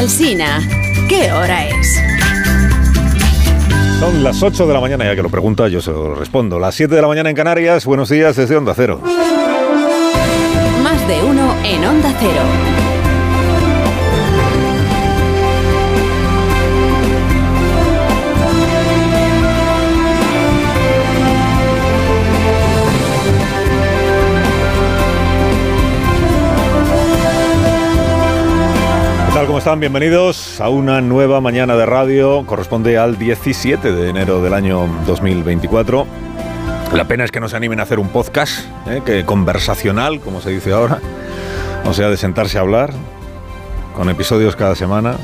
Alsina, ¿qué hora es? Son las 8 de la mañana, ya que lo pregunta, yo se lo respondo. Las 7 de la mañana en Canarias, buenos días desde Onda Cero. Más de uno en Onda Cero. Están? Bienvenidos a una nueva mañana de radio. Corresponde al 17 de enero del año 2024. La pena es que no se animen a hacer un podcast, ¿eh? que conversacional, como se dice ahora. O sea, de sentarse a hablar, con episodios cada semana,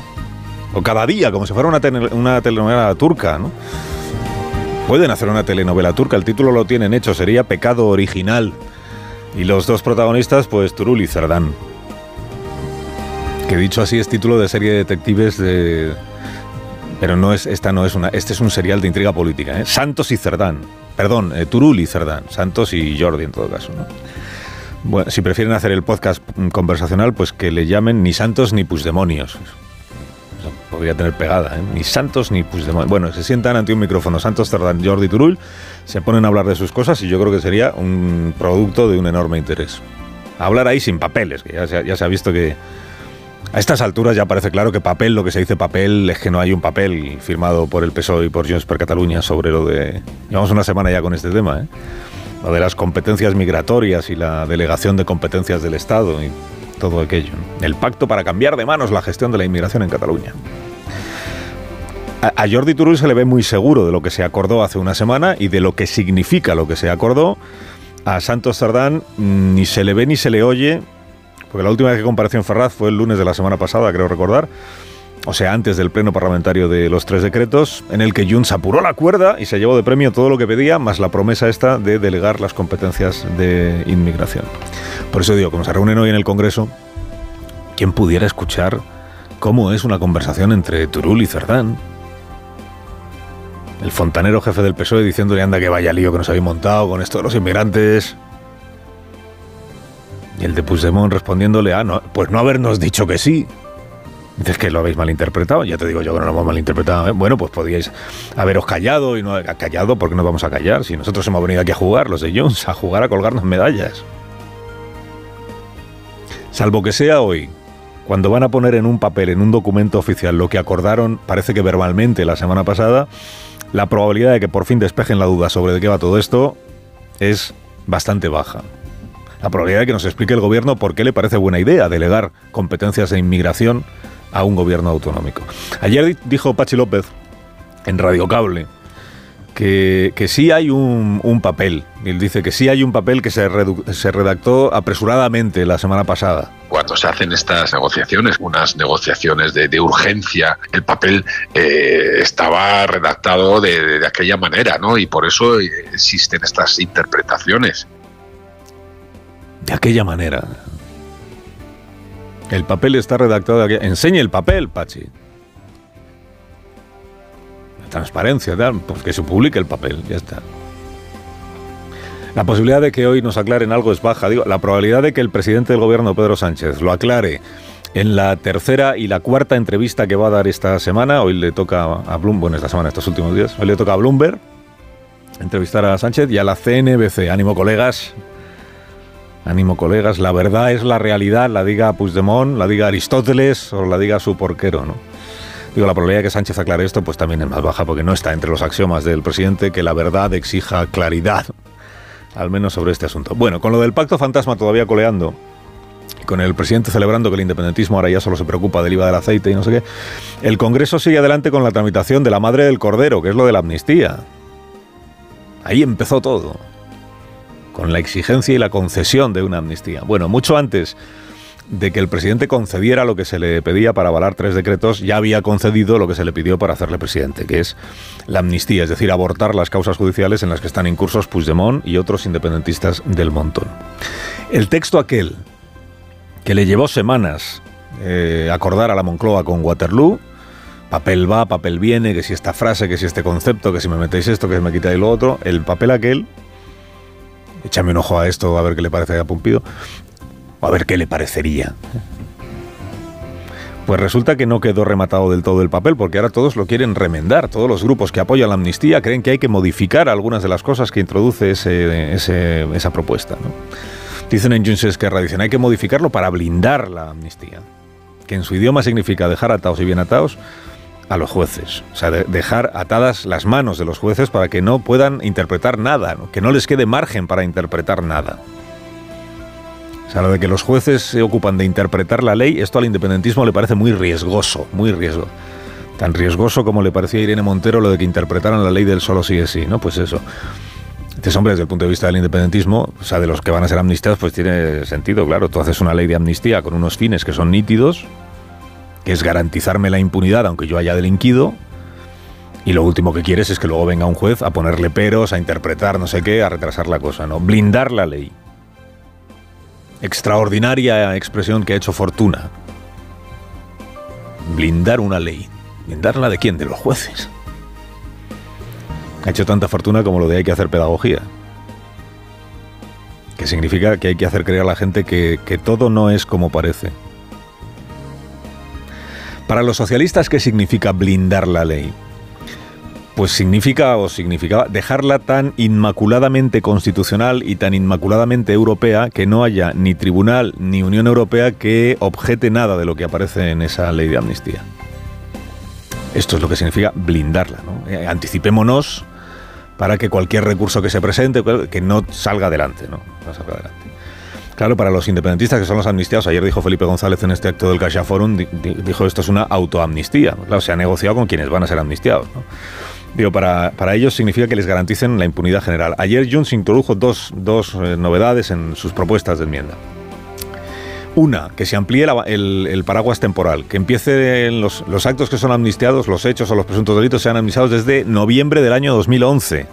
o cada día, como si fuera una, una telenovela turca, ¿no? Pueden hacer una telenovela turca, el título lo tienen hecho, sería Pecado Original. Y los dos protagonistas, pues Turul y Cerdán. Que dicho así es título de serie de detectives de... Pero no es, esta no es una... Este es un serial de intriga política, ¿eh? Santos y Cerdán. Perdón, eh, Turul y Cerdán. Santos y Jordi en todo caso, ¿no? Bueno, si prefieren hacer el podcast conversacional, pues que le llamen ni Santos ni Puigdemonios. Eso podría tener pegada, ¿eh? Ni Santos ni Puigdemonios. Bueno, se sientan ante un micrófono Santos, Cerdán, Jordi Turul, se ponen a hablar de sus cosas y yo creo que sería un producto de un enorme interés. Hablar ahí sin papeles, que ya se ya se ha visto que... A estas alturas ya parece claro que papel, lo que se dice papel, es que no hay un papel firmado por el PSOE y por Junts per Cataluña sobre lo de... Llevamos una semana ya con este tema, ¿eh? Lo de las competencias migratorias y la delegación de competencias del Estado y todo aquello. El pacto para cambiar de manos la gestión de la inmigración en Cataluña. A, a Jordi Turull se le ve muy seguro de lo que se acordó hace una semana y de lo que significa lo que se acordó. A Santos Sardán mm, ni se le ve ni se le oye, porque la última vez que compareció en Ferraz fue el lunes de la semana pasada, creo recordar, o sea, antes del pleno parlamentario de los tres decretos, en el que Junts apuró la cuerda y se llevó de premio todo lo que pedía, más la promesa esta de delegar las competencias de inmigración. Por eso digo, como se reúnen hoy en el Congreso, ¿quién pudiera escuchar cómo es una conversación entre Turul y Cerdán? El fontanero jefe del PSOE diciéndole anda que vaya lío que nos habéis montado con esto de los inmigrantes. Y el de Puigdemont respondiéndole, ah, no, pues no habernos dicho que sí. Dices que lo habéis malinterpretado. Ya te digo yo que no lo hemos malinterpretado. ¿eh? Bueno, pues podíais haberos callado y no callado porque nos vamos a callar. Si nosotros hemos venido aquí a jugar, los de Jones, a jugar a colgarnos medallas. Salvo que sea hoy, cuando van a poner en un papel, en un documento oficial, lo que acordaron, parece que verbalmente la semana pasada, la probabilidad de que por fin despejen la duda sobre de qué va todo esto es bastante baja. La probabilidad de que nos explique el gobierno por qué le parece buena idea delegar competencias de inmigración a un gobierno autonómico. Ayer di- dijo Pachi López en Radio Cable que, que sí hay un, papel. Él dice que sí hay un papel que se, se redactó apresuradamente la semana pasada. cuando se hacen estas negociaciones, unas negociaciones de, urgencia, el papel eh, estaba redactado de aquella manera, ¿no? Y por eso eh, existen estas interpretaciones. De aquella manera. El papel está redactado aquella... Enseñe el papel, Pachi. La transparencia, tal, pues que se publique el papel, ya está. La posibilidad de que hoy nos aclaren algo es baja. Digo, la probabilidad de que el presidente del gobierno, Pedro Sánchez, lo aclare en la tercera y la cuarta entrevista que va a dar esta semana, hoy le toca a Bloomberg, bueno, esta semana, estos últimos días, hoy le toca a Bloomberg entrevistar a Sánchez y a la CNBC. Ánimo, colegas. Ánimo, colegas. La verdad es la realidad, la diga Puigdemont, la diga Aristóteles o la diga su porquero, ¿no? Digo, la probabilidad de que Sánchez aclare esto, pues también es más baja, porque no está entre los axiomas del presidente que la verdad exija claridad, al menos sobre este asunto. Bueno, con lo del pacto fantasma todavía coleando, con el presidente celebrando que el independentismo ahora ya solo se preocupa del IVA del aceite y no sé qué, el Congreso sigue adelante con la tramitación de la madre del cordero, que es lo de la amnistía. Ahí empezó todo con la exigencia y la concesión de una amnistía. Bueno, mucho antes de que el presidente concediera lo que se le pedía para avalar tres decretos, ya había concedido lo que se le pidió para hacerle presidente, que es la amnistía, es decir, abortar las causas judiciales en las que están incursos Puigdemont y otros independentistas del montón. El texto aquel que le llevó semanas eh, acordar a la Moncloa con Waterloo, papel va, papel viene, que si esta frase, que si este concepto, que si me metéis esto, que si me quitáis lo otro, el papel aquel, échame un ojo a esto a ver qué le parece a Pumpido, a ver qué le parecería. Pues resulta que no quedó rematado del todo el papel, porque ahora todos lo quieren remendar. Todos los grupos que apoyan la amnistía creen que hay que modificar algunas de las cosas que introduce esa propuesta. Dicen en Junts Esquerra, dicen, hay que modificarlo para blindar la amnistía, que en su idioma significa dejar atados y bien atados a los jueces. O sea, dejar atadas las manos de los jueces para que no puedan interpretar nada, que no les quede margen para interpretar nada. O sea, lo de que los jueces se ocupan de interpretar la ley, esto al independentismo le parece muy riesgoso, muy riesgo. Tan riesgoso como le parecía a Irene Montero lo de que interpretaran la ley del solo sí es sí, ¿no? Pues eso. Entonces, hombre, desde el punto de vista del independentismo, o sea, de los que van a ser amnistiados, pues tiene sentido, claro. Tú haces una ley de amnistía con unos fines que son nítidos, que es garantizarme la impunidad aunque yo haya delinquido, y lo último que quieres es que luego venga un juez a ponerle peros, a interpretar no sé qué, a retrasar la cosa, ¿no? Blindar la ley extraordinaria expresión que ha hecho Fortuna. Blindar una ley. ¿Blindarla de quién? De los jueces. Ha hecho tanta fortuna como lo de hay que hacer pedagogía. Que significa que hay que hacer creer a la gente que, que todo no es como parece. Para los socialistas, ¿qué significa blindar la ley? pues significa o significaba dejarla tan inmaculadamente constitucional y tan inmaculadamente europea que no haya ni tribunal ni Unión Europea que objete nada de lo que aparece en esa ley de amnistía. Esto es lo que significa blindarla. ¿no? Eh, anticipémonos para que cualquier recurso que se presente, que no salga adelante. ¿no? salga adelante. Claro, para los independentistas que son los amnistiados, ayer dijo Felipe González en este acto del Caixa Forum, dijo esto es una autoamnistía. Claro, se ha negociado con quienes van a ser amnistiados. Digo, para, para, ellos significa que les garanticen la impunidad general. Ayer Junts introdujo dos, dos eh, novedades en sus propuestas de enmienda. Una, que se amplíe el, el, paraguas temporal, que empiecen los, los, actos que son amnistiados, los hechos o los presuntos delitos sean amnistiados desde noviembre del año 2011.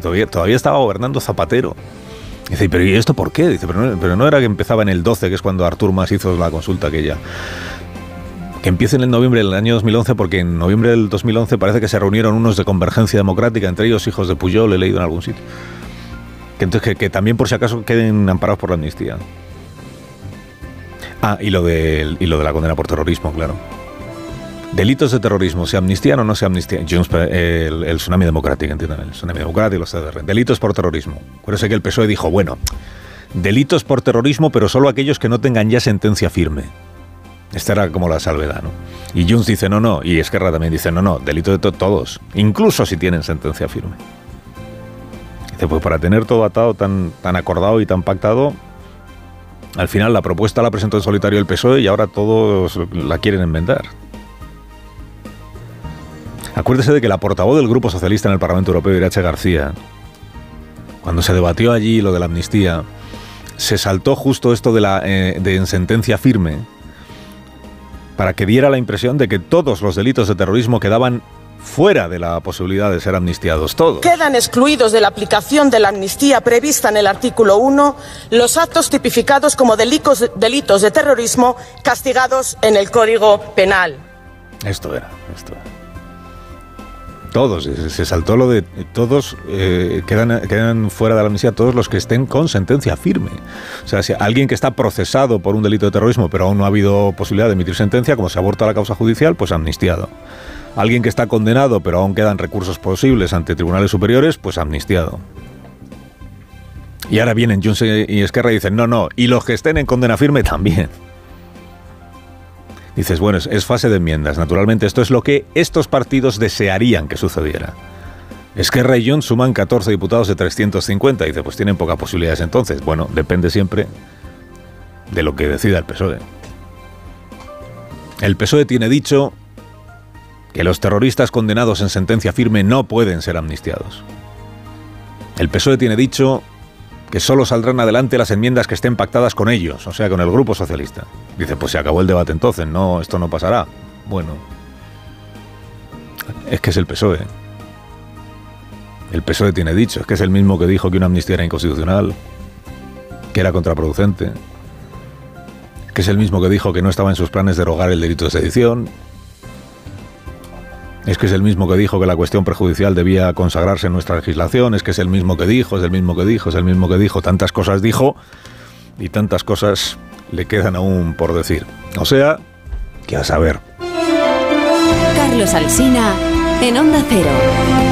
Todavía, todavía estaba gobernando Zapatero. Dice, ¿pero y esto por qué? Dice, pero no, era que empezaba en el 12, que es cuando Artur Mas hizo la consulta aquella que empiecen en noviembre del año 2011, porque en noviembre del 2011 parece que se reunieron unos de Convergencia Democrática, entre ellos hijos de Puyol, he leído en algún sitio. Que, entonces, que, también por si acaso queden amparados por la amnistía. Ah, y lo, de, y lo de la condena por terrorismo, claro. Delitos de terrorismo, ¿se amnistían o no se amnistían? El, el, tsunami democrático, entiendan, el tsunami democrático, los CDR. Delitos por terrorismo. Acuérdense que el PSOE dijo, bueno, delitos por terrorismo, pero solo aquellos que no tengan ya sentencia firme. Esta era como la salvedad, ¿no? Y Junts dice no, no, y Esquerra también dice no, no, delito de todos, incluso si tienen sentencia firme. Dice, pues para tener todo atado, tan, tan acordado y tan pactado, al final la propuesta la presentó en solitario el PSOE y ahora todos la quieren enmendar. Acuérdese de que la portavoz del Grupo Socialista en el Parlamento Europeo, Irache García, cuando se debatió allí lo de la amnistía, se saltó justo esto de la eh, de sentencia firme para que diera la impresión de que todos los delitos de terrorismo quedaban fuera de la posibilidad de ser amnistiados todos. Quedan excluidos de la aplicación de la amnistía prevista en el artículo 1 los actos tipificados como delitos, delitos de terrorismo castigados en el Código Penal. Esto era, esto era. Todos, se saltó lo de todos eh, quedan, quedan fuera de la amnistía todos los que estén con sentencia firme. O sea, si alguien que está procesado por un delito de terrorismo, pero aún no ha habido posibilidad de emitir sentencia, como se aborta la causa judicial, pues amnistiado. Alguien que está condenado, pero aún quedan recursos posibles ante tribunales superiores, pues amnistiado. Y ahora vienen Junts y Esquerra y dicen, no, no, y los que estén en condena firme también. Dices, bueno, es, fase de enmiendas. Naturalmente, esto es lo que estos partidos desearían que sucediera. Es que Rayón suman 14 diputados de 350. Dice, pues tienen pocas posibilidades entonces. Bueno, depende siempre de lo que decida el PSOE. El PSOE tiene dicho que los terroristas condenados en sentencia firme no pueden ser amnistiados. El PSOE tiene dicho que solo saldrán adelante las enmiendas que estén pactadas con ellos, o sea, con el Grupo Socialista. Dice, pues se acabó el debate entonces, no, esto no pasará. Bueno, es que es el PSOE. El PSOE tiene dicho, es que es el mismo que dijo que una amnistía era inconstitucional, que era contraproducente, que es el mismo que dijo que no estaba en sus planes derogar el delito de sedición, es que es el mismo que dijo que la cuestión prejudicial debía consagrarse en nuestra legislación, es que es el mismo que dijo, es el mismo que dijo, es el mismo que dijo, tantas cosas dijo y tantas cosas le quedan aún por decir. O sea, que a saber. Carlos Alsina en Onda Cero.